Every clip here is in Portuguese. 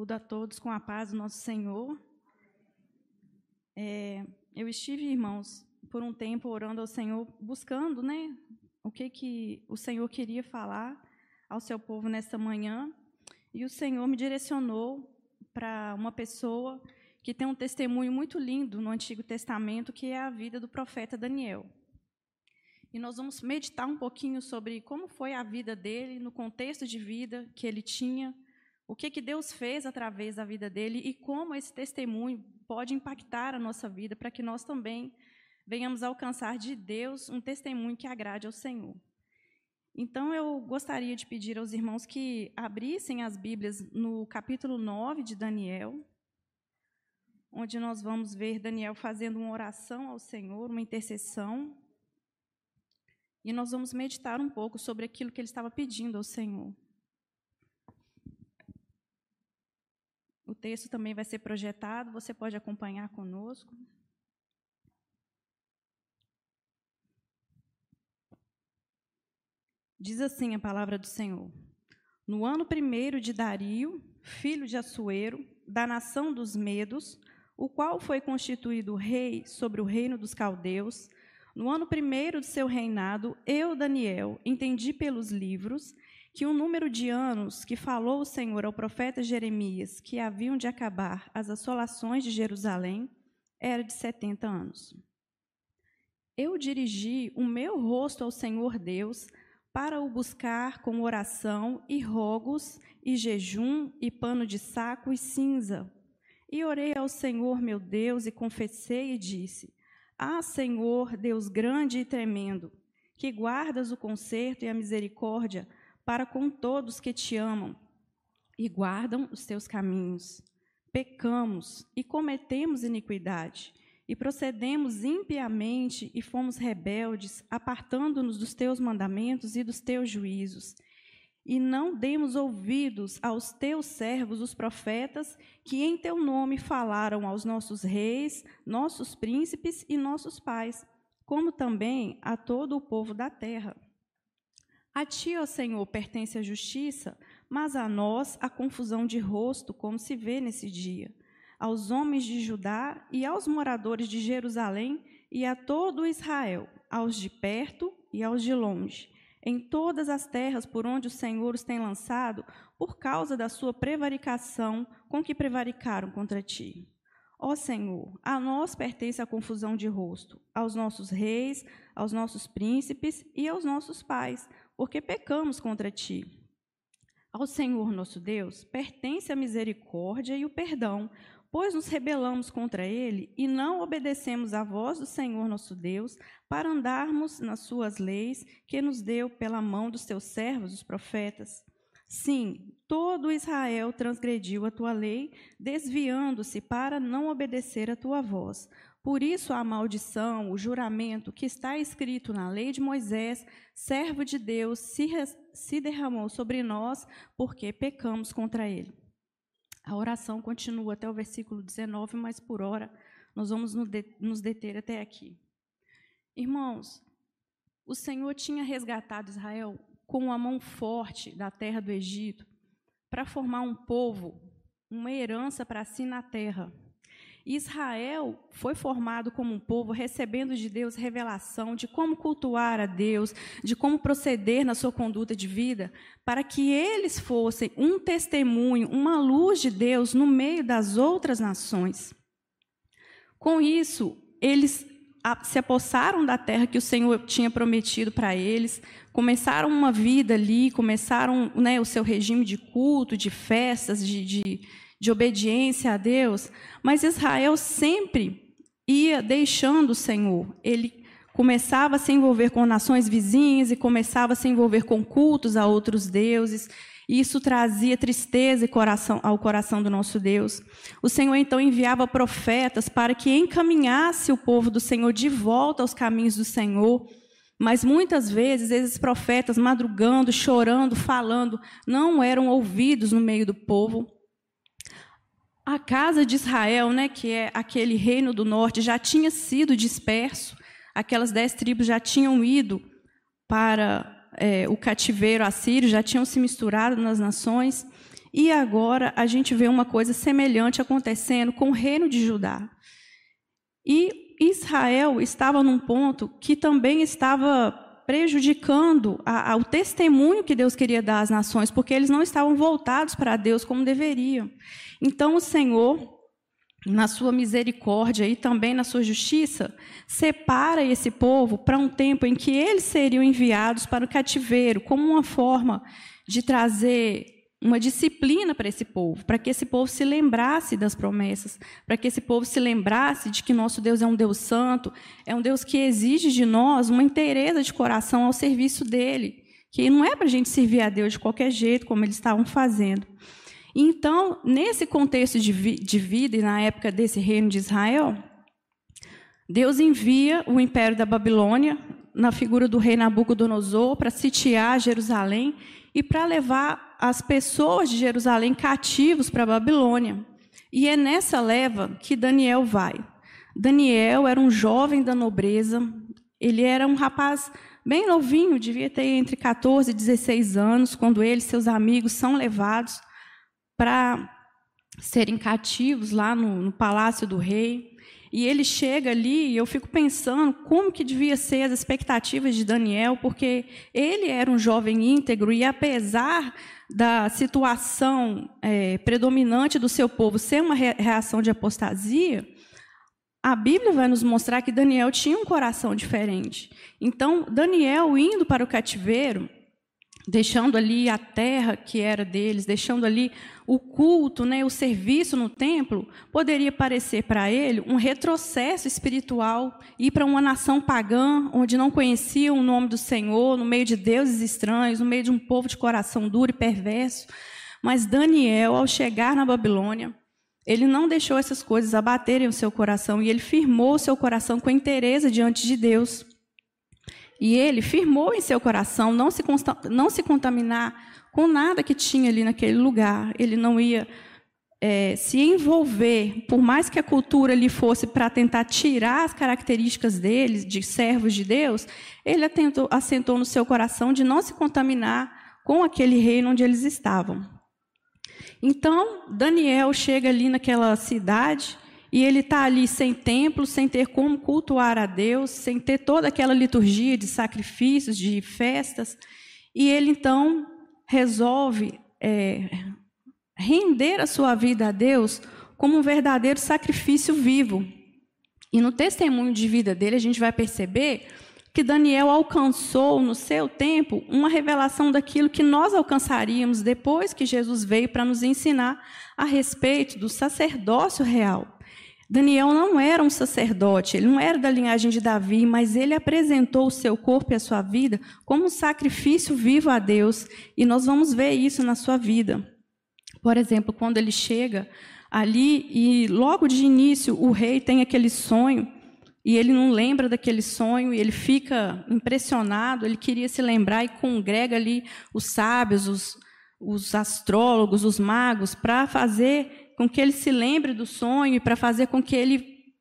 Saúdo a todos com a paz do nosso Senhor. É, eu estive, irmãos, por um tempo orando ao Senhor, buscando, né, o que que o Senhor queria falar ao seu povo nesta manhã, e o Senhor me direcionou para uma pessoa que tem um testemunho muito lindo no Antigo Testamento, que é a vida do profeta Daniel. E nós vamos meditar um pouquinho sobre como foi a vida dele, no contexto de vida que ele tinha, o que, que Deus fez através da vida dele e como esse testemunho pode impactar a nossa vida para que nós também venhamos alcançar de Deus um testemunho que agrade ao Senhor. Então, eu gostaria de pedir aos irmãos que abrissem as Bíblias no capítulo 9 de Daniel, onde nós vamos ver Daniel fazendo uma oração ao Senhor, uma intercessão. E nós vamos meditar um pouco sobre aquilo que ele estava pedindo ao Senhor. O texto também vai ser projetado, você pode acompanhar conosco. Diz assim a palavra do Senhor: No ano primeiro de Dario, filho de Assuero, da nação dos Medos, o qual foi constituído rei sobre o reino dos caldeus, no ano primeiro de seu reinado, eu, Daniel, entendi pelos livros que o número de anos que falou o Senhor ao profeta Jeremias que haviam de acabar as assolações de Jerusalém era de setenta anos. Eu dirigi o meu rosto ao Senhor Deus para o buscar com oração e rogos e jejum e pano de saco e cinza. E orei ao Senhor meu Deus e confessei e disse: Ah, Senhor, Deus grande e tremendo, que guardas o conserto e a misericórdia para com todos que te amam e guardam os teus caminhos. Pecamos e cometemos iniquidade, e procedemos impiamente e fomos rebeldes, apartando-nos dos teus mandamentos e dos teus juízos. E não demos ouvidos aos teus servos, os profetas, que em teu nome falaram aos nossos reis, nossos príncipes e nossos pais, como também a todo o povo da terra. A ti, ó Senhor, pertence a justiça, mas a nós a confusão de rosto, como se vê nesse dia. Aos homens de Judá e aos moradores de Jerusalém e a todo Israel, aos de perto e aos de longe, em todas as terras por onde o Senhor os tem lançado, por causa da sua prevaricação com que prevaricaram contra ti. Ó Senhor, a nós pertence a confusão de rosto, aos nossos reis, aos nossos príncipes e aos nossos pais, porque pecamos contra ti. Ao Senhor nosso Deus pertence a misericórdia e o perdão, pois nos rebelamos contra ele e não obedecemos à voz do Senhor nosso Deus para andarmos nas suas leis que nos deu pela mão dos teus servos, os profetas. Sim, todo Israel transgrediu a tua lei, desviando-se para não obedecer a tua voz. Por isso a maldição, o juramento que está escrito na lei de Moisés, servo de Deus, se, se derramou sobre nós porque pecamos contra ele. A oração continua até o versículo 19, mas por hora nós vamos nos deter até aqui. Irmãos, o Senhor tinha resgatado Israel com a mão forte da terra do Egito para formar um povo, uma herança para si na terra. Israel foi formado como um povo recebendo de Deus revelação de como cultuar a Deus, de como proceder na sua conduta de vida, para que eles fossem um testemunho, uma luz de Deus no meio das outras nações. Com isso, eles se apossaram da terra que o Senhor tinha prometido para eles, começaram uma vida ali, começaram né, o seu regime de culto, de festas, de, de de obediência a Deus, mas Israel sempre ia deixando o Senhor. Ele começava a se envolver com nações vizinhas e começava a se envolver com cultos a outros deuses. Isso trazia tristeza ao coração do nosso Deus. O Senhor então enviava profetas para que encaminhasse o povo do Senhor de volta aos caminhos do Senhor. Mas muitas vezes esses profetas, madrugando, chorando, falando, não eram ouvidos no meio do povo. A casa de Israel, né, que é aquele reino do norte, já tinha sido disperso. Aquelas dez tribos já tinham ido para é, o cativeiro assírio, já tinham se misturado nas nações. E agora a gente vê uma coisa semelhante acontecendo com o reino de Judá. E Israel estava num ponto que também estava prejudicando a, a, o testemunho que Deus queria dar às nações, porque eles não estavam voltados para Deus como deveriam. Então o Senhor na sua misericórdia e também na sua justiça, separa esse povo para um tempo em que eles seriam enviados para o cativeiro, como uma forma de trazer uma disciplina para esse povo, para que esse povo se lembrasse das promessas, para que esse povo se lembrasse de que nosso Deus é um Deus santo, é um Deus que exige de nós uma inteireza de coração ao serviço dele, que não é para a gente servir a Deus de qualquer jeito, como eles estavam fazendo. Então, nesse contexto de, vi de vida e na época desse reino de Israel, Deus envia o império da Babilônia, na figura do rei Nabucodonosor, para sitiar Jerusalém e para levar as pessoas de Jerusalém cativos para a Babilônia. E é nessa leva que Daniel vai. Daniel era um jovem da nobreza, ele era um rapaz bem novinho, devia ter entre 14 e 16 anos, quando ele e seus amigos são levados para serem cativos lá no, no, palácio do rei. E ele chega ali e eu fico pensando como que devia ser as expectativas de Daniel, porque ele era um jovem íntegro e apesar da situação é, predominante do seu povo ser uma reação de apostasia, a Bíblia vai nos mostrar que Daniel tinha um coração diferente. Então, Daniel indo para o cativeiro, deixando ali a terra que era deles, deixando ali o culto, né, o serviço no templo, poderia parecer para ele um retrocesso espiritual, ir para uma nação pagã, onde não conheciam o nome do Senhor, no meio de deuses estranhos, no meio de um povo de coração duro e perverso. Mas Daniel, ao chegar na Babilônia, ele não deixou essas coisas abaterem o seu coração e ele firmou o seu coração com interesse diante de Deus. E ele firmou em seu coração não se, não se contaminar com nada que tinha ali naquele lugar. Ele não ia é, se envolver, por mais que a cultura ali fosse para tentar tirar as características deles, de servos de Deus, ele atentou, assentou no seu coração de não se contaminar com aquele reino onde eles estavam. Então, Daniel chega ali naquela cidade e ele está ali sem templo, sem ter como cultuar a Deus, sem ter toda aquela liturgia de sacrifícios, de festas. E ele então resolve é, render a sua vida a Deus como um verdadeiro sacrifício vivo. E no testemunho de vida dele, a gente vai perceber que Daniel alcançou no seu tempo uma revelação daquilo que nós alcançaríamos depois que Jesus veio para nos ensinar a respeito do sacerdócio real. Daniel não era um sacerdote, ele não era da linhagem de Davi, mas ele apresentou o seu corpo e a sua vida como um sacrifício vivo a Deus, e nós vamos ver isso na sua vida. Por exemplo, quando ele chega ali e logo de início o rei tem aquele sonho e ele não lembra daquele sonho e ele fica impressionado, ele queria se lembrar e congrega ali os sábios, os, os astrólogos, os magos, para fazer com que ele se lembre do sonho e para fazer com que ele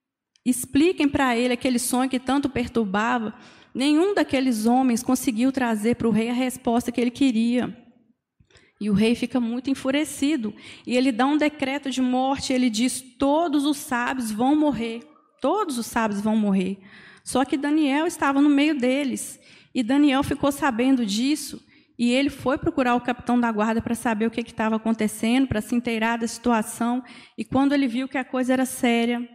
expliquem para ele aquele sonho que tanto perturbava. Nenhum daqueles homens conseguiu trazer para o rei a resposta que ele queria. E o rei fica muito enfurecido. E ele dá um decreto de morte. Ele diz: Todos os sábios vão morrer. Todos os sábios vão morrer. Só que Daniel estava no meio deles. E Daniel ficou sabendo disso. E ele foi procurar o capitão da guarda para saber o que estava acontecendo, para se inteirar da situação. E quando ele viu que a coisa era séria,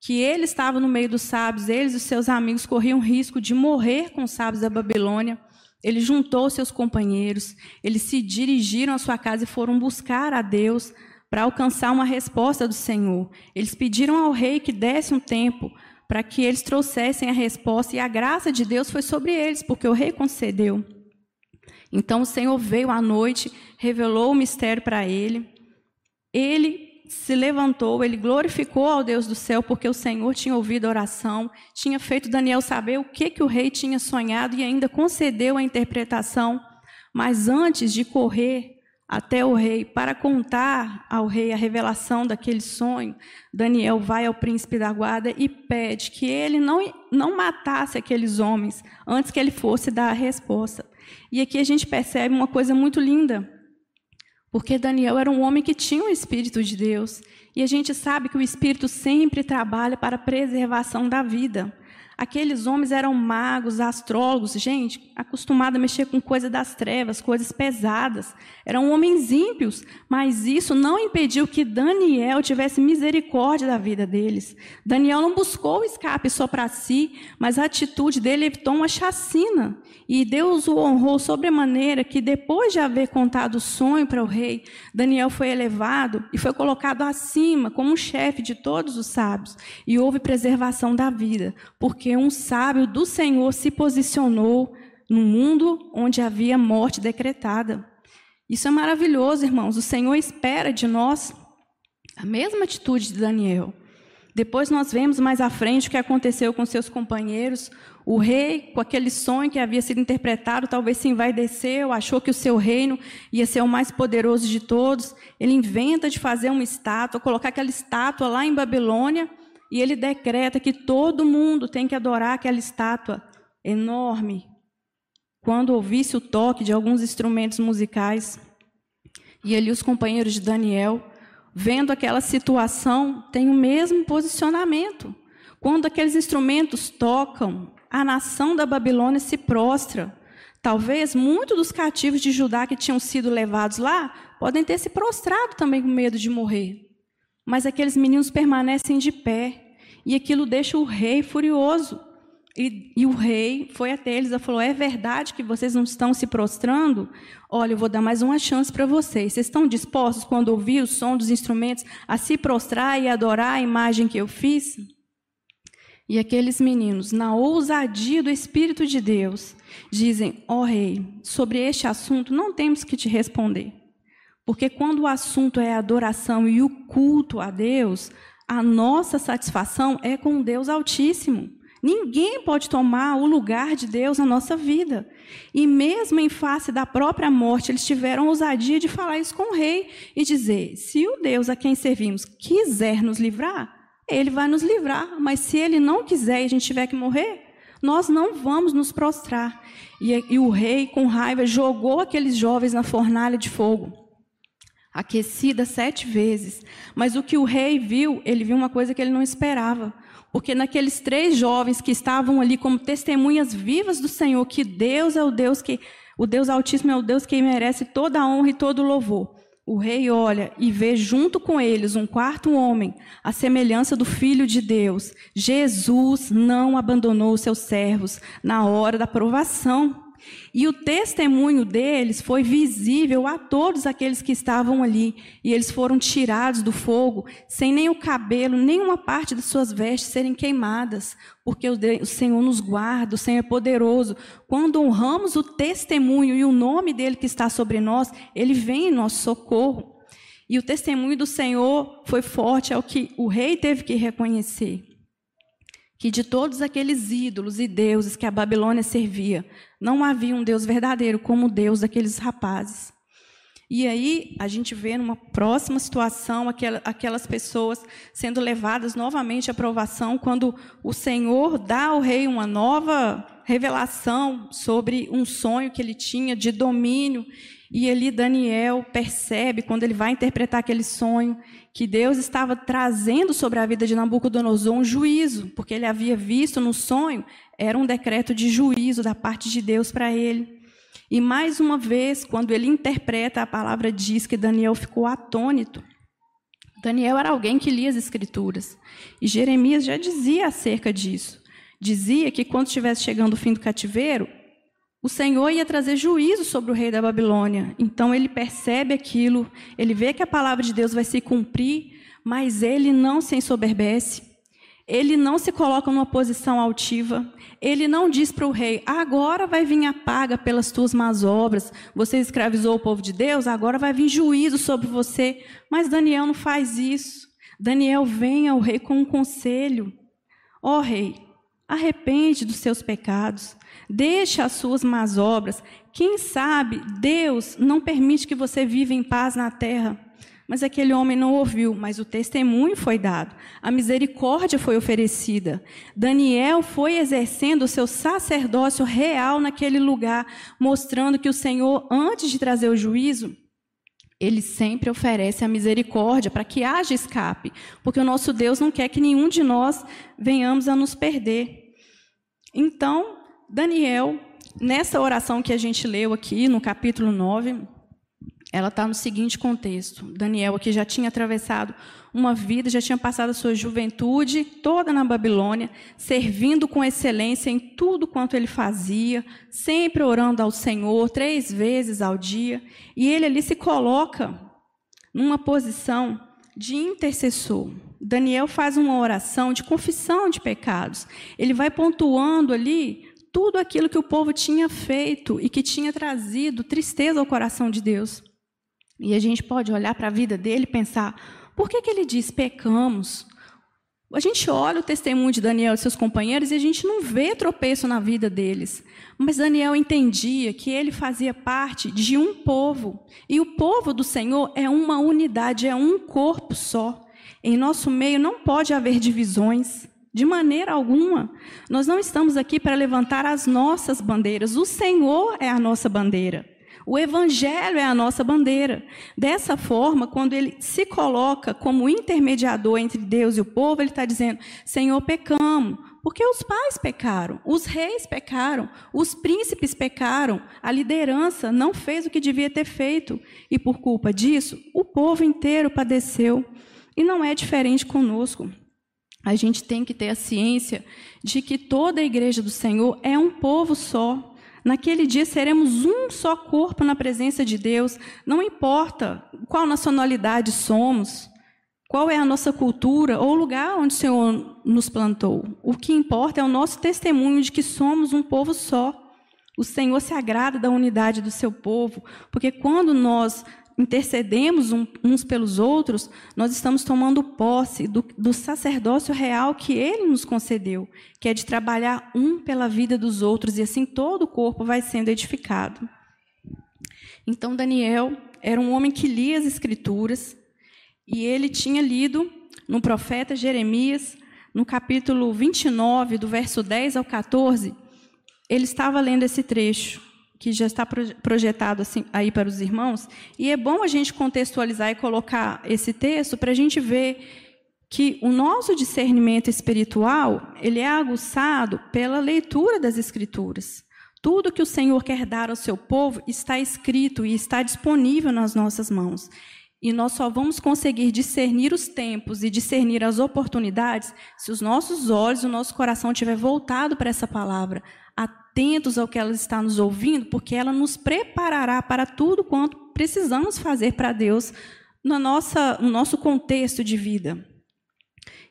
que ele estava no meio dos sábios, eles e seus amigos corriam risco de morrer com os sábios da Babilônia, ele juntou seus companheiros, eles se dirigiram à sua casa e foram buscar a Deus para alcançar uma resposta do Senhor. Eles pediram ao rei que desse um tempo para que eles trouxessem a resposta, e a graça de Deus foi sobre eles, porque o rei concedeu. Então o Senhor veio à noite, revelou o mistério para ele. Ele se levantou, ele glorificou ao Deus do céu, porque o Senhor tinha ouvido a oração, tinha feito Daniel saber o que, que o rei tinha sonhado e ainda concedeu a interpretação. Mas antes de correr até o rei para contar ao rei a revelação daquele sonho, Daniel vai ao príncipe da guarda e pede que ele não, não matasse aqueles homens antes que ele fosse dar a resposta. E aqui a gente percebe uma coisa muito linda, Porque Daniel era um homem que tinha o Espírito de Deus. E a gente sabe que o Espírito sempre trabalha para a preservação da vida. Aqueles homens eram magos, astrólogos, gente, acostumados a mexer com coisas das trevas, coisas pesadas. Eram homens ímpios, mas isso não impediu que Daniel tivesse misericórdia da vida deles. Daniel não buscou o escape só para si, mas a atitude dele evitou uma chacina. E Deus o honrou sobremaneira que, depois de haver contado o sonho para o rei, Daniel foi elevado e foi colocado acima como um chefe de todos os sábios. E houve preservação da vida, porque um sábio do Senhor se posicionou no mundo onde havia morte decretada. Isso é maravilhoso, irmãos. O Senhor espera de nós a mesma atitude de Daniel. Depois nós vemos mais à frente o que aconteceu com seus companheiros. O rei, com aquele sonho que havia sido interpretado, talvez se envaideceu, achou que o seu reino ia ser o mais poderoso de todos. Ele inventa de fazer uma estátua, colocar aquela estátua lá em Babilônia, e ele decreta que todo mundo tem que adorar aquela estátua enorme. Quando ouvisse o toque de alguns instrumentos musicais, e ali os companheiros de Daniel vendo aquela situação, tem o mesmo posicionamento. Quando aqueles instrumentos tocam, a nação da Babilônia se prostra. Talvez muitos dos cativos de Judá que tinham sido levados lá podem ter se prostrado também com medo de morrer. Mas aqueles meninos permanecem de pé. E aquilo deixa o rei furioso. E, e, o rei foi até eles e falou: É verdade que vocês não estão se prostrando? Olha, eu vou dar mais uma chance para vocês. Vocês estão dispostos, quando ouvir o som dos instrumentos, a se prostrar e adorar a imagem que eu fiz? E aqueles meninos, na ousadia do Espírito de Deus, dizem: Ó oh, rei, sobre este assunto não temos que te responder. Porque quando o assunto é a adoração e o culto a Deus, a nossa satisfação é com Deus Altíssimo. Ninguém pode tomar o lugar de Deus na nossa vida. E mesmo em face da própria morte, eles tiveram ousadia de falar isso com o rei e dizer: se o Deus a quem servimos quiser nos livrar, ele vai nos livrar. Mas se ele não quiser e a gente tiver que morrer, nós não vamos nos prostrar. E, e o rei, com raiva, jogou aqueles jovens na fornalha de fogo aquecida sete vezes. Mas o que o rei viu, ele viu uma coisa que ele não esperava. Porque naqueles três jovens que estavam ali como testemunhas vivas do Senhor, que Deus é o Deus que o Deus Altíssimo é o Deus que merece toda a honra e todo o louvor. O rei olha e vê junto com eles um quarto homem, a semelhança do Filho de Deus. Jesus não abandonou seus servos na hora da provação. E o testemunho deles foi visível a todos aqueles que estavam ali. E eles foram tirados do fogo, sem nem o cabelo, nem uma parte de suas vestes serem queimadas, porque o Senhor nos guarda, o Senhor é poderoso. Quando honramos o testemunho e o nome dele que está sobre nós, ele vem em nosso socorro. E o testemunho do Senhor foi forte, é o que o rei teve que reconhecer que de todos aqueles ídolos e deuses que a Babilônia servia, não havia um Deus verdadeiro como o Deus daqueles rapazes. E aí a gente vê numa próxima situação aquelas pessoas sendo levadas novamente à provação, quando o Senhor dá ao rei uma nova revelação sobre um sonho que ele tinha de domínio. E ali Daniel percebe, quando ele vai interpretar aquele sonho, que Deus estava trazendo sobre a vida de Nabucodonosor um juízo, porque ele havia visto no sonho, era um decreto de juízo da parte de Deus para ele. E mais uma vez, quando ele interpreta, a palavra diz que Daniel ficou atônito. Daniel era alguém que lia as escrituras. E Jeremias já dizia acerca disso. Dizia que quando estivesse chegando o fim do cativeiro, o Senhor ia trazer juízo sobre o rei da Babilônia. Então ele percebe aquilo, ele vê que a palavra de Deus vai se cumprir, mas ele não se ensoberbece. Ele não se coloca numa posição altiva. Ele não diz para o rei: agora vai vir a paga pelas tuas más obras. Você escravizou o povo de Deus, agora vai vir juízo sobre você. Mas Daniel não faz isso. Daniel vem ao rei com um conselho: Ó oh, rei, arrepende dos seus pecados. Deixe as suas más obras. Quem sabe Deus não permite que você viva em paz na terra. Mas aquele homem não ouviu, mas o testemunho foi dado, a misericórdia foi oferecida. Daniel foi exercendo o seu sacerdócio real naquele lugar, mostrando que o Senhor, antes de trazer o juízo, Ele sempre oferece a misericórdia para que haja escape, porque o nosso Deus não quer que nenhum de nós venhamos a nos perder. Então, Daniel, nessa oração que a gente leu aqui no capítulo 9, ela está no seguinte contexto. Daniel aqui já tinha atravessado uma vida, já tinha passado a sua juventude toda na Babilônia, servindo com excelência em tudo quanto ele fazia, sempre orando ao Senhor três vezes ao dia. E ele ali se coloca numa posição de intercessor. Daniel faz uma oração de confissão de pecados. Ele vai pontuando ali tudo aquilo que o povo tinha feito e que tinha trazido tristeza ao coração de Deus. E a gente pode olhar para a vida dele e pensar: por que, que ele diz pecamos? A gente olha o testemunho de Daniel e seus companheiros e a gente não vê tropeço na vida deles. Mas Daniel entendia que ele fazia parte de um povo. E o povo do Senhor é uma unidade, é um corpo só. Em nosso meio não pode haver divisões, de maneira alguma. Nós não estamos aqui para levantar as nossas bandeiras. O Senhor é a nossa bandeira. O Evangelho é a nossa bandeira. Dessa forma, quando ele se coloca como intermediador entre Deus e o povo, ele está dizendo: Senhor, pecamos. Porque os pais pecaram, os reis pecaram, os príncipes pecaram, a liderança não fez o que devia ter feito. E por culpa disso, o povo inteiro padeceu. E não é diferente conosco. A gente tem que ter a ciência de que toda a igreja do Senhor é um povo só. Naquele dia seremos um só corpo na presença de Deus, não importa qual nacionalidade somos, qual é a nossa cultura ou lugar onde o Senhor nos plantou. O que importa é o nosso testemunho de que somos um povo só. O Senhor se agrada da unidade do seu povo, porque quando nós intercedemos uns pelos outros, nós estamos tomando posse do, do, sacerdócio real que ele nos concedeu, que é de trabalhar um pela vida dos outros, e assim todo o corpo vai sendo edificado. Então, Daniel era um homem que lia as Escrituras, e ele tinha lido no profeta Jeremias, no capítulo 29, do verso 10 ao 14, ele estava lendo esse trecho que já está projetado assim, aí para os irmãos, e é bom a gente contextualizar e colocar esse texto para a gente ver que o nosso discernimento espiritual ele é aguçado pela leitura das Escrituras. Tudo que o Senhor quer dar ao seu povo está escrito e está disponível nas nossas mãos. E nós só vamos conseguir discernir os tempos e discernir as oportunidades se os nossos olhos, o nosso coração estiver voltado para essa palavra, atentos ao que ela está nos ouvindo, porque ela nos preparará para tudo quanto precisamos fazer para Deus no, nossa, no nosso contexto de vida.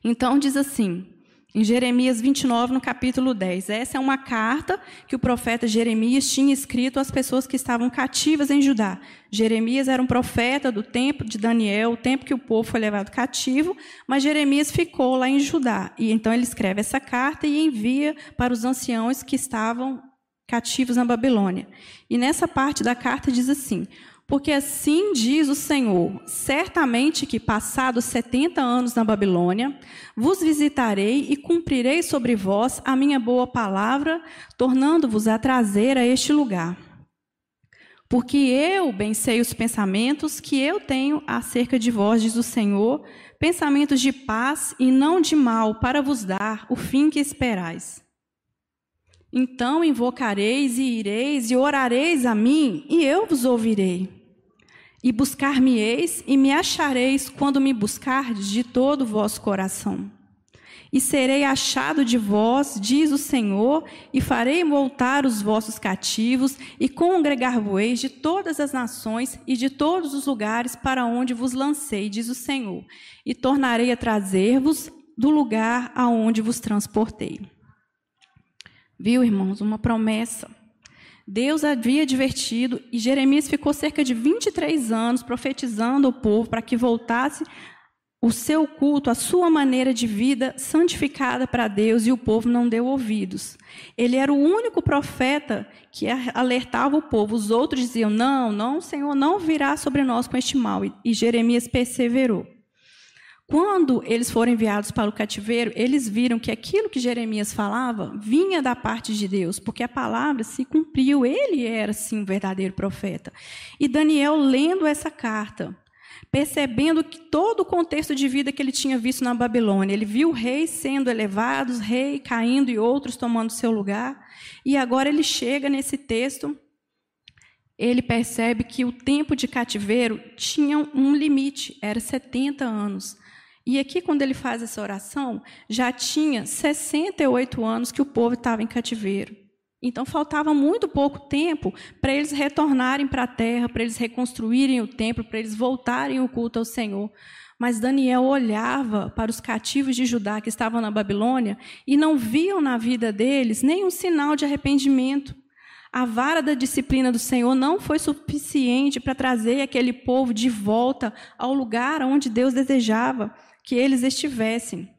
Então, diz assim: em Jeremias 29, no capítulo 10. Essa é uma carta que o profeta Jeremias tinha escrito às pessoas que estavam cativas em Judá. Jeremias era um profeta do tempo de Daniel, o tempo que o povo foi levado cativo, mas Jeremias ficou lá em Judá. E então ele escreve essa carta e envia para os anciãos que estavam cativos na Babilônia. E nessa parte da carta diz assim: porque assim diz o Senhor: certamente que, passados setenta anos na Babilônia, vos visitarei e cumprirei sobre vós a minha boa palavra, tornando-vos a trazer a este lugar. Porque eu bem sei os pensamentos que eu tenho acerca de vós, diz o Senhor, pensamentos de paz e não de mal, para vos dar o fim que esperais. Então invocareis e ireis e orareis a mim, e eu vos ouvirei. E buscar-me-eis e me achareis quando me buscardes de todo o vosso coração. E serei achado de vós, diz o Senhor, e farei voltar os vossos cativos, e congregar-vos de todas as nações e de todos os lugares para onde vos lancei, diz o Senhor, e tornarei a trazer-vos do lugar aonde vos transportei. Viu, irmãos, uma promessa. Deus havia advertido e Jeremias ficou cerca de 23 anos profetizando ao povo para que voltasse o seu culto, a sua maneira de vida santificada para Deus e o povo não deu ouvidos. Ele era o único profeta que alertava o povo. Os outros diziam: Não, não, Senhor, não virá sobre nós com este mal. E Jeremias perseverou. Quando eles foram enviados para o cativeiro, eles viram que aquilo que Jeremias falava vinha da parte de Deus, porque a palavra se cumpriu, ele era sim um verdadeiro profeta. E Daniel, lendo essa carta, percebendo que todo o contexto de vida que ele tinha visto na Babilônia, ele viu reis sendo elevados, rei caindo e outros tomando seu lugar, e agora ele chega nesse texto ele percebe que o tempo de cativeiro tinha um limite, era 70 anos. E aqui, quando ele faz essa oração, já tinha 68 anos que o povo estava em cativeiro. Então, faltava muito pouco tempo para eles retornarem para a terra, para eles reconstruírem o templo, para eles voltarem o culto ao Senhor. Mas Daniel olhava para os cativos de Judá que estavam na Babilônia e não viam na vida deles nenhum sinal de arrependimento. A vara da disciplina do Senhor não foi suficiente para trazer aquele povo de volta ao lugar onde Deus desejava que eles estivessem.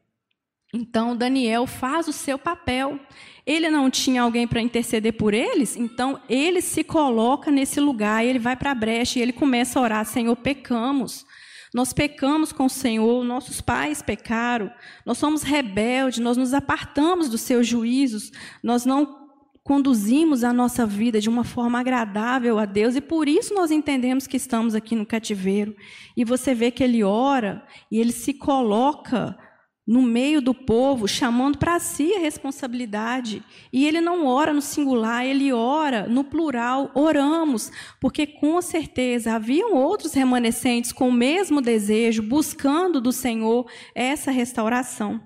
Então, Daniel faz o seu papel. Ele não tinha alguém para interceder por eles, então ele se coloca nesse lugar, ele vai para a brecha e ele começa a orar: Senhor, pecamos. Nós pecamos com o Senhor, nossos pais pecaram, nós somos rebeldes, nós nos apartamos dos seus juízos, nós não conduzimos a nossa vida de uma forma agradável a Deus e por isso nós entendemos que estamos aqui no cativeiro. E você vê que ele ora e ele se coloca no meio do povo, chamando para si a responsabilidade. E ele não ora no singular, ele ora no plural, oramos, porque com certeza haviam outros remanescentes com o mesmo desejo, buscando do Senhor essa restauração.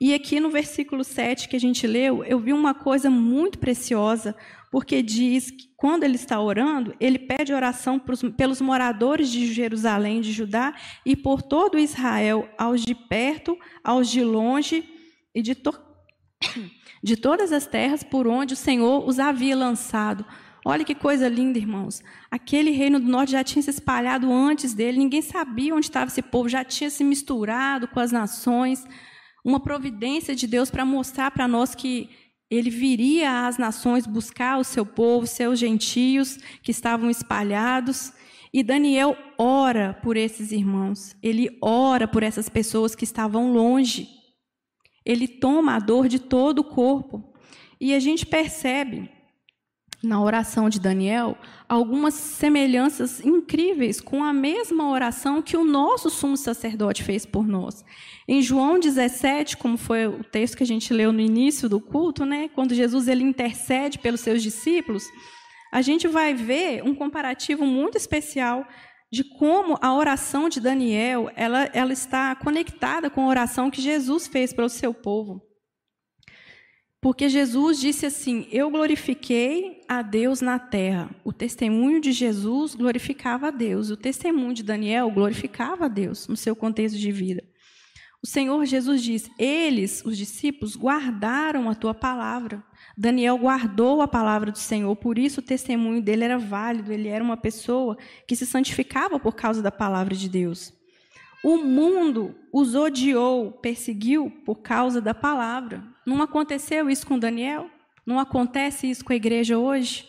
E aqui no versículo 7 que a gente leu, eu vi uma coisa muito preciosa, porque diz que quando ele está orando, ele pede oração pelos moradores de Jerusalém, de Judá, e por todo Israel, aos de perto, aos de longe, e de, to de todas as terras por onde o Senhor os havia lançado. Olha que coisa linda, irmãos. Aquele reino do norte já tinha se espalhado antes dele, ninguém sabia onde estava esse povo, já tinha se misturado com as nações uma providência de Deus para mostrar para nós que ele viria às nações buscar o seu povo, seus gentios que estavam espalhados. E Daniel ora por esses irmãos, ele ora por essas pessoas que estavam longe. Ele toma a dor de todo o corpo. E a gente percebe na oração de Daniel algumas semelhanças incríveis com a mesma oração que o nosso sumo sacerdote fez por nós. Em João 17, como foi o texto que a gente leu no início do culto, né, quando Jesus ele intercede pelos seus discípulos, a gente vai ver um comparativo muito especial de como a oração de Daniel ela, ela está conectada com a oração que Jesus fez para o seu povo. Porque Jesus disse assim: Eu glorifiquei a Deus na terra. O testemunho de Jesus glorificava a Deus. O testemunho de Daniel glorificava a Deus no seu contexto de vida. O Senhor Jesus diz: Eles, os discípulos, guardaram a tua palavra. Daniel guardou a palavra do Senhor, por isso o testemunho dele era válido. Ele era uma pessoa que se santificava por causa da palavra de Deus. O mundo os odiou, perseguiu por causa da palavra. Não aconteceu isso com Daniel? Não acontece isso com a igreja hoje?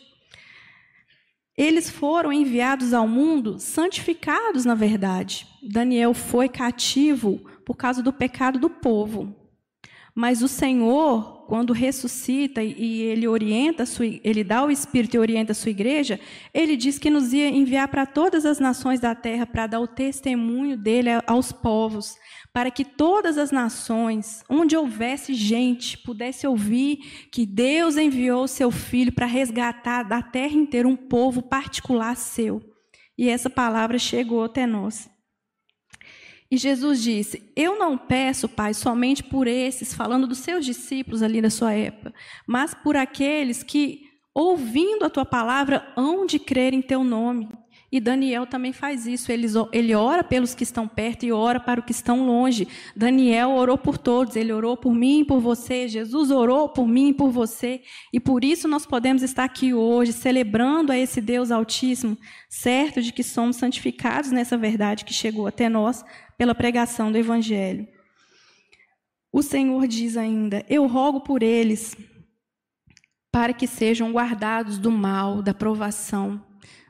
Eles foram enviados ao mundo santificados, na verdade. Daniel foi cativo por causa do pecado do povo. Mas o Senhor quando ressuscita e ele orienta, sua, ele dá o Espírito e orienta a sua igreja, ele diz que nos ia enviar para todas as nações da terra para dar o testemunho dele aos povos, para que todas as nações, onde houvesse gente, pudesse ouvir que Deus enviou seu filho para resgatar da terra inteira um povo particular seu. E essa palavra chegou até nós. E Jesus disse: Eu não peço, Pai, somente por esses, falando dos seus discípulos ali da sua época, mas por aqueles que, ouvindo a tua palavra, hão de crer em teu nome. E Daniel também faz isso. Ele, ora pelos que estão perto e ora para os que estão longe. Daniel orou por todos. Ele orou por mim e por você. Jesus orou por mim e por você. E por isso nós podemos estar aqui hoje, celebrando a esse Deus Altíssimo, certo de que somos santificados nessa verdade que chegou até nós pela pregação do Evangelho. O Senhor diz ainda: Eu rogo por eles, para que sejam guardados do mal, da provação.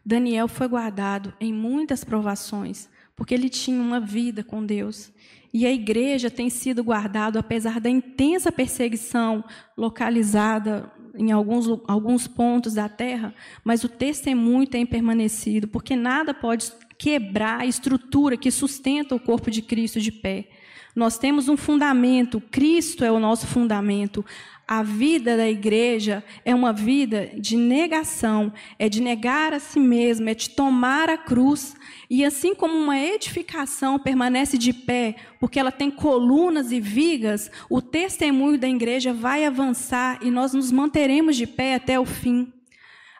Daniel foi guardado em muitas provações, porque ele tinha uma vida com Deus. E a igreja tem sido guardada, apesar da intensa perseguição localizada em alguns, alguns pontos da terra, mas o testemunho tem permanecido, porque nada pode quebrar a estrutura que sustenta o corpo de Cristo de pé. Nós temos um fundamento, Cristo é o nosso fundamento. A vida da igreja é uma vida de negação, é de negar a si mesmo, é de tomar a cruz. E assim como uma edificação permanece de pé, porque ela tem colunas e vigas, o testemunho da igreja vai avançar e nós nos manteremos de pé até o fim.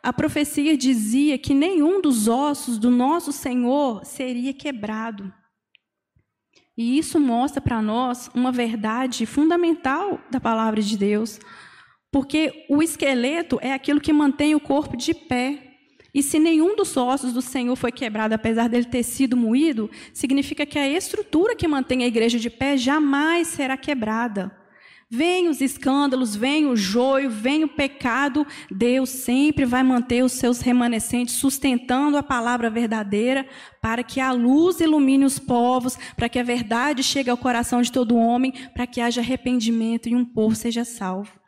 A profecia dizia que nenhum dos ossos do nosso Senhor seria quebrado. E isso mostra para nós uma verdade fundamental da palavra de Deus, porque o esqueleto é aquilo que mantém o corpo de pé. E se nenhum dos ossos do Senhor foi quebrado, apesar dele ter sido moído, significa que a estrutura que mantém a igreja de pé jamais será quebrada. Vem os escândalos, vem o joio, vem o pecado, Deus sempre vai manter os seus remanescentes sustentando a palavra verdadeira, para que a luz ilumine os povos, para que a verdade chegue ao coração de todo homem, para que haja arrependimento e um povo seja salvo.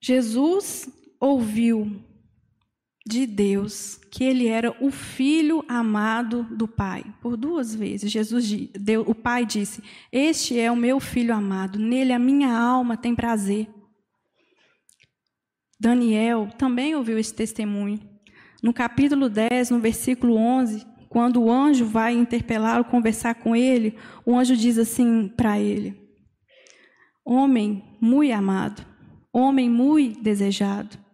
Jesus ouviu de Deus que ele era o filho amado do Pai. Por duas vezes, Jesus deu, o Pai disse: Este é o meu filho amado, nele a minha alma tem prazer. Daniel também ouviu esse testemunho. No capítulo 10, no versículo 11, quando o anjo vai interpelá-lo, conversar com ele, o anjo diz assim para ele: Homem muito amado, homem muito desejado.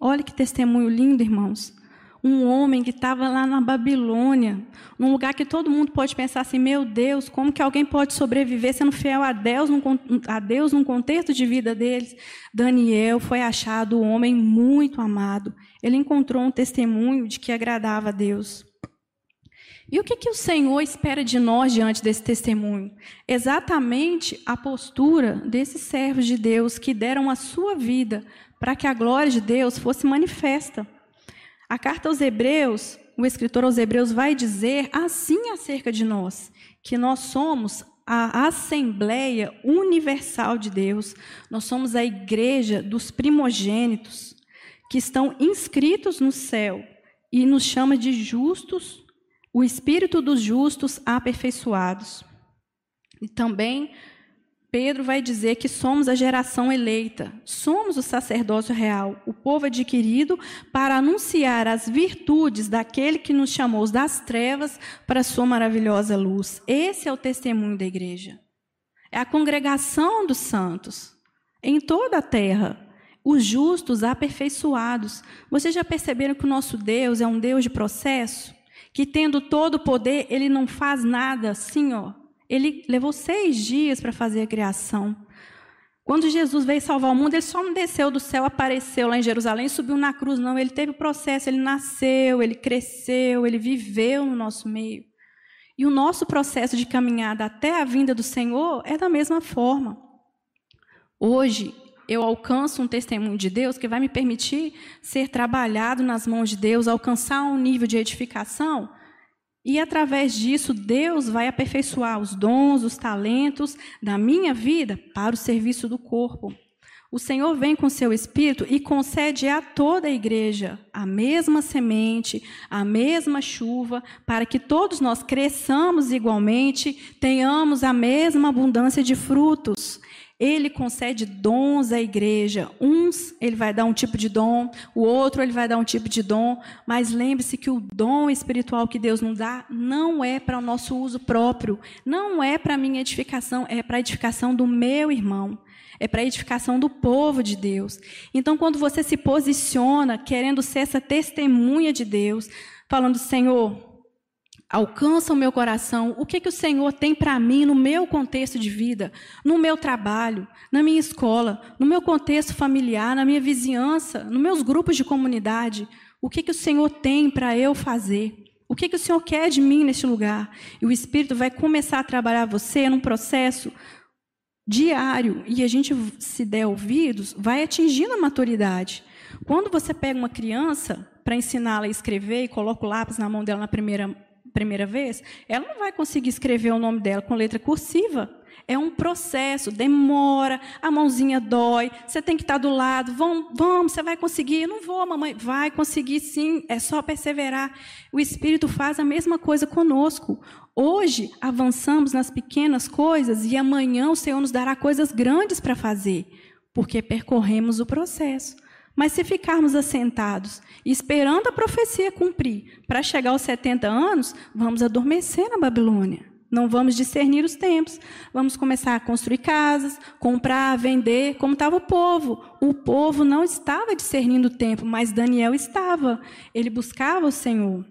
Olha que testemunho lindo, irmãos. Um homem que estava lá na Babilônia, num lugar que todo mundo pode pensar assim: meu Deus, como que alguém pode sobreviver sendo fiel a Deus, num, a Deus num contexto de vida deles? Daniel foi achado um homem muito amado. Ele encontrou um testemunho de que agradava a Deus. E o que, que o Senhor espera de nós diante desse testemunho? Exatamente a postura desses servos de Deus que deram a sua vida para que a glória de Deus fosse manifesta. A carta aos Hebreus, o escritor aos Hebreus vai dizer assim acerca de nós, que nós somos a Assembleia Universal de Deus, nós somos a igreja dos primogênitos, que estão inscritos no céu, e nos chama de justos, o espírito dos justos aperfeiçoados. E também Pedro vai dizer que somos a geração eleita, somos o sacerdócio real, o povo adquirido, para anunciar as virtudes daquele que nos chamou das trevas para a sua maravilhosa luz. Esse é o testemunho da igreja. É a congregação dos santos em toda a terra, os justos aperfeiçoados. Vocês já perceberam que o nosso Deus é um Deus de processo? Que tendo todo o poder, ele não faz nada assim, ó, ele levou seis dias para fazer a criação. Quando Jesus veio salvar o mundo, ele só não desceu do céu, apareceu lá em Jerusalém, subiu na cruz, não. Ele teve o processo, ele nasceu, ele cresceu, ele viveu no nosso meio. E o nosso processo de caminhada até a vinda do Senhor é da mesma forma. Hoje, eu alcanço um testemunho de Deus que vai me permitir ser trabalhado nas mãos de Deus, alcançar um nível de edificação e através disso, Deus vai aperfeiçoar os dons, os talentos da minha vida para o serviço do corpo. O Senhor vem com seu Espírito e concede a toda a igreja a mesma semente, a mesma chuva, para que todos nós cresçamos igualmente, tenhamos a mesma abundância de frutos. Ele concede dons à igreja. Uns ele vai dar um tipo de dom, o outro ele vai dar um tipo de dom, mas lembre-se que o dom espiritual que Deus nos dá não é para o nosso uso próprio, não é para minha edificação, é para a edificação do meu irmão. É para a edificação do povo de Deus. Então, quando você se posiciona querendo ser essa testemunha de Deus, falando, Senhor, alcança o meu coração, o que, que o Senhor tem para mim no meu contexto de vida, no meu trabalho, na minha escola, no meu contexto familiar, na minha vizinhança, nos meus grupos de comunidade. O que, que o Senhor tem para eu fazer? O que, que o Senhor quer de mim neste lugar? E o Espírito vai começar a trabalhar você num processo diário e a gente, se der ouvidos, vai atingindo a maturidade. Quando você pega uma criança para ensiná-la a escrever e coloca o lápis na mão dela na primeira primeira vez, ela não vai conseguir escrever o nome dela com letra cursiva. É um processo, demora, a mãozinha dói, você tem que estar do lado, vamos, vamos, você vai conseguir. Eu não vou, mamãe, vai conseguir sim, é só perseverar. O Espírito faz a mesma coisa conosco. Hoje avançamos nas pequenas coisas e amanhã o Senhor nos dará coisas grandes para fazer, porque percorremos o processo. Mas se ficarmos assentados esperando a profecia cumprir para chegar aos 70 anos, vamos adormecer na Babilônia. Não vamos discernir os tempos. Vamos começar a construir casas, comprar, vender, como estava o povo. O povo não estava discernindo o tempo, mas Daniel estava. Ele buscava o Senhor.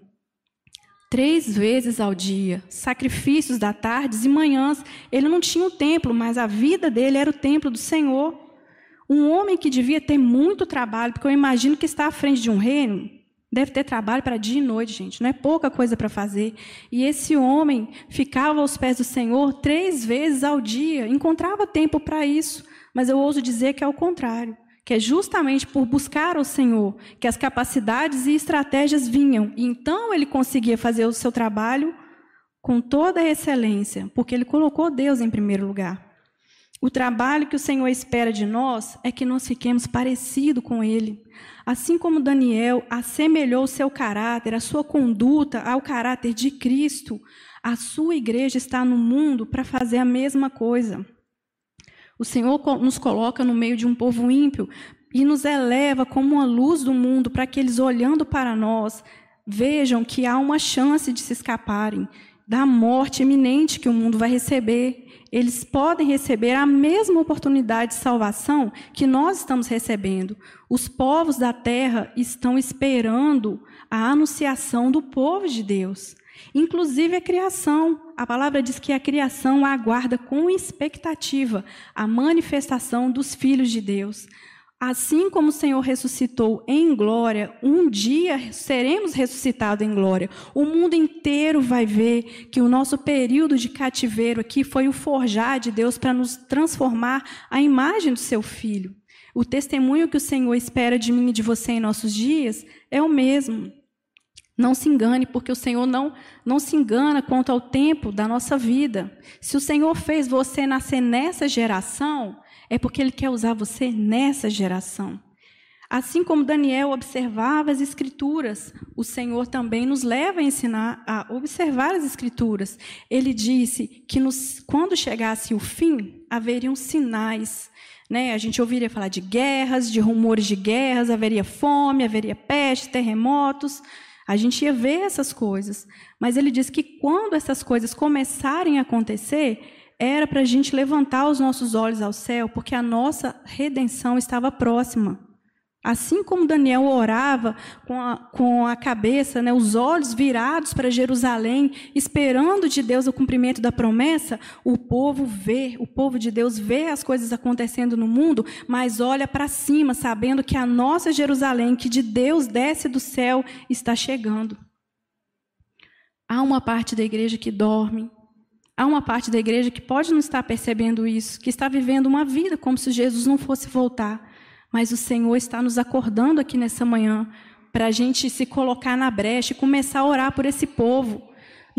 Três vezes ao dia, sacrifícios da tardes e manhãs. Ele não tinha o templo, mas a vida dele era o templo do Senhor. Um homem que devia ter muito trabalho, porque eu imagino que está à frente de um reino, Deve ter trabalho para dia e noite, gente. Não é pouca coisa para fazer. E esse homem ficava aos pés do Senhor três vezes ao dia. Encontrava tempo para isso. Mas eu ouso dizer que é o contrário. Que é justamente por buscar o Senhor que as capacidades e estratégias vinham. E então ele conseguia fazer o seu trabalho com toda a excelência, porque ele colocou Deus em primeiro lugar. O trabalho que o Senhor espera de nós é que nós fiquemos parecidos com Ele. Assim como Daniel assemelhou seu caráter, a sua conduta ao caráter de Cristo, a sua igreja está no mundo para fazer a mesma coisa. O Senhor nos coloca no meio de um povo ímpio e nos eleva como uma luz do mundo para que eles, olhando para nós, vejam que há uma chance de se escaparem da morte iminente que o mundo vai receber eles podem receber a mesma oportunidade de salvação que nós estamos recebendo. Os povos da terra estão esperando a anunciação do povo de Deus. Inclusive a criação. A palavra diz que a criação aguarda com expectativa a manifestação dos filhos de Deus. Assim como o Senhor ressuscitou em glória, um dia seremos ressuscitados em glória. O mundo inteiro vai ver que o nosso período de cativeiro aqui foi o forjar de Deus para nos transformar à imagem do seu filho. O testemunho que o Senhor espera de mim e de você em nossos dias é o mesmo. Não se engane, porque o Senhor não, não se engana quanto ao tempo da nossa vida. Se o Senhor fez você nascer nessa geração, é porque ele quer usar você nessa geração. Assim como Daniel observava as Escrituras, o Senhor também nos leva a ensinar a observar as Escrituras. Ele disse que nos, quando chegasse o fim, haveriam sinais. Né? A gente ouviria falar de guerras, de rumores de guerras, haveria fome, haveria peste, terremotos. A gente ia ver essas coisas. Mas ele diz que quando essas coisas começarem a acontecer, era para a gente levantar os nossos olhos ao céu, porque a nossa redenção estava próxima. Assim como Daniel orava com a, com a cabeça, né, os olhos virados para Jerusalém, esperando de Deus o cumprimento da promessa, o povo vê, o povo de Deus vê as coisas acontecendo no mundo, mas olha para cima, sabendo que a nossa Jerusalém, que de Deus desce do céu, está chegando. Há uma parte da igreja que dorme, Há uma parte da igreja que pode não estar percebendo isso, que está vivendo uma vida como se Jesus não fosse voltar. Mas o Senhor está nos acordando aqui nessa manhã para a gente se colocar na brecha e começar a orar por esse povo.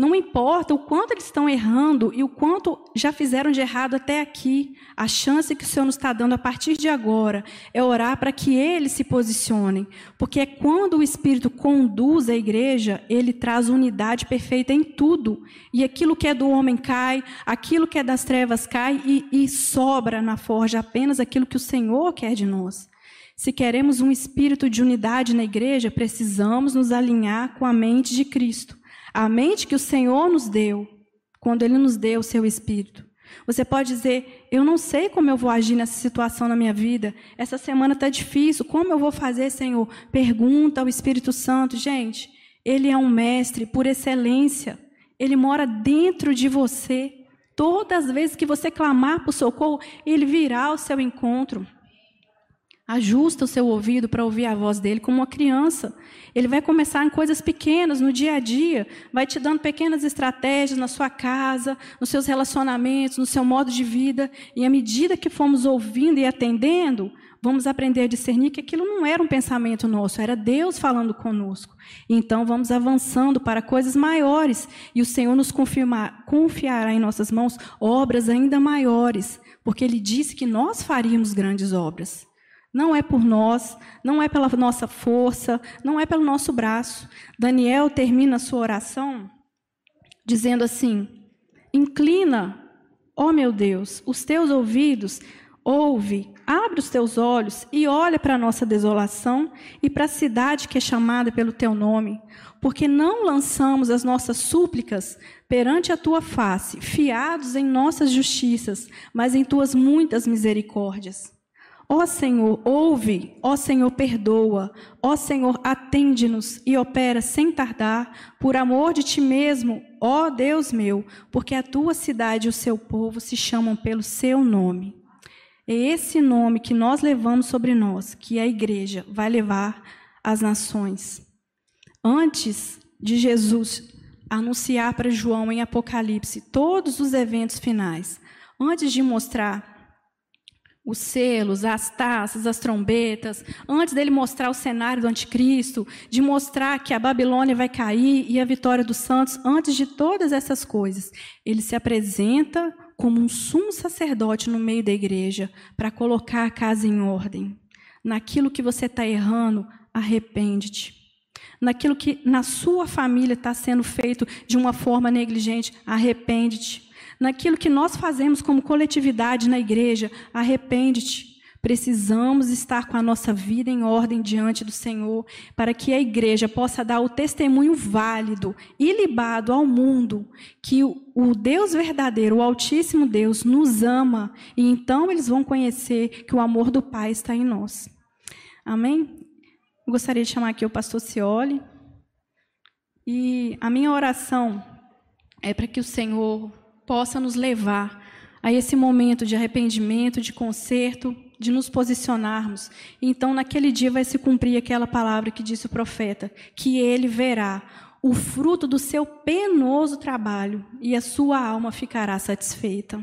Não importa o quanto eles estão errando e o quanto já fizeram de errado até aqui, a chance que o Senhor nos está dando a partir de agora é orar para que eles se posicionem. Porque é quando o Espírito conduz a igreja, ele traz unidade perfeita em tudo. E aquilo que é do homem cai, aquilo que é das trevas cai e, e sobra na forja apenas aquilo que o Senhor quer de nós. Se queremos um espírito de unidade na igreja, precisamos nos alinhar com a mente de Cristo. A mente que o Senhor nos deu, quando Ele nos deu o seu Espírito. Você pode dizer: Eu não sei como eu vou agir nessa situação na minha vida. Essa semana está difícil. Como eu vou fazer, Senhor? Pergunta ao Espírito Santo. Gente, Ele é um mestre por excelência. Ele mora dentro de você. Todas as vezes que você clamar por socorro, Ele virá ao seu encontro. Ajusta o seu ouvido para ouvir a voz dele como uma criança. Ele vai começar em coisas pequenas, no dia a dia, vai te dando pequenas estratégias na sua casa, nos seus relacionamentos, no seu modo de vida. E à medida que fomos ouvindo e atendendo, vamos aprender a discernir que aquilo não era um pensamento nosso, era Deus falando conosco. Então vamos avançando para coisas maiores e o Senhor nos confirmar, confiará em nossas mãos obras ainda maiores, porque Ele disse que nós faríamos grandes obras. Não é por nós, não é pela nossa força, não é pelo nosso braço. Daniel termina a sua oração dizendo assim: Inclina, ó meu Deus, os teus ouvidos, ouve, abre os teus olhos e olha para a nossa desolação e para a cidade que é chamada pelo teu nome, porque não lançamos as nossas súplicas perante a tua face, fiados em nossas justiças, mas em tuas muitas misericórdias. Ó Senhor, ouve, ó Senhor, perdoa, ó Senhor, atende-nos e opera sem tardar, por amor de ti mesmo, ó Deus meu, porque a tua cidade e o seu povo se chamam pelo seu nome. É esse nome que nós levamos sobre nós, que a igreja vai levar às nações. Antes de Jesus anunciar para João em Apocalipse todos os eventos finais, antes de mostrar os selos, as taças, as trombetas, antes dele mostrar o cenário do anticristo, de mostrar que a Babilônia vai cair e a vitória dos santos, antes de todas essas coisas, ele se apresenta como um sumo sacerdote no meio da igreja para colocar a casa em ordem. Naquilo que você está errando, arrepende-te. Naquilo que na sua família está sendo feito de uma forma negligente, arrepende-te naquilo que nós fazemos como coletividade na igreja, arrepende-te. Precisamos estar com a nossa vida em ordem diante do Senhor, para que a igreja possa dar o testemunho válido, ilibado ao mundo, que o Deus verdadeiro, o Altíssimo Deus, nos ama, e então eles vão conhecer que o amor do Pai está em nós. Amém? Eu gostaria de chamar aqui o pastor Cioli. E a minha oração é para que o Senhor possa nos levar a esse momento de arrependimento, de conserto, de nos posicionarmos. Então, naquele dia vai se cumprir aquela palavra que disse o profeta, que ele verá o fruto do seu penoso trabalho e a sua alma ficará satisfeita.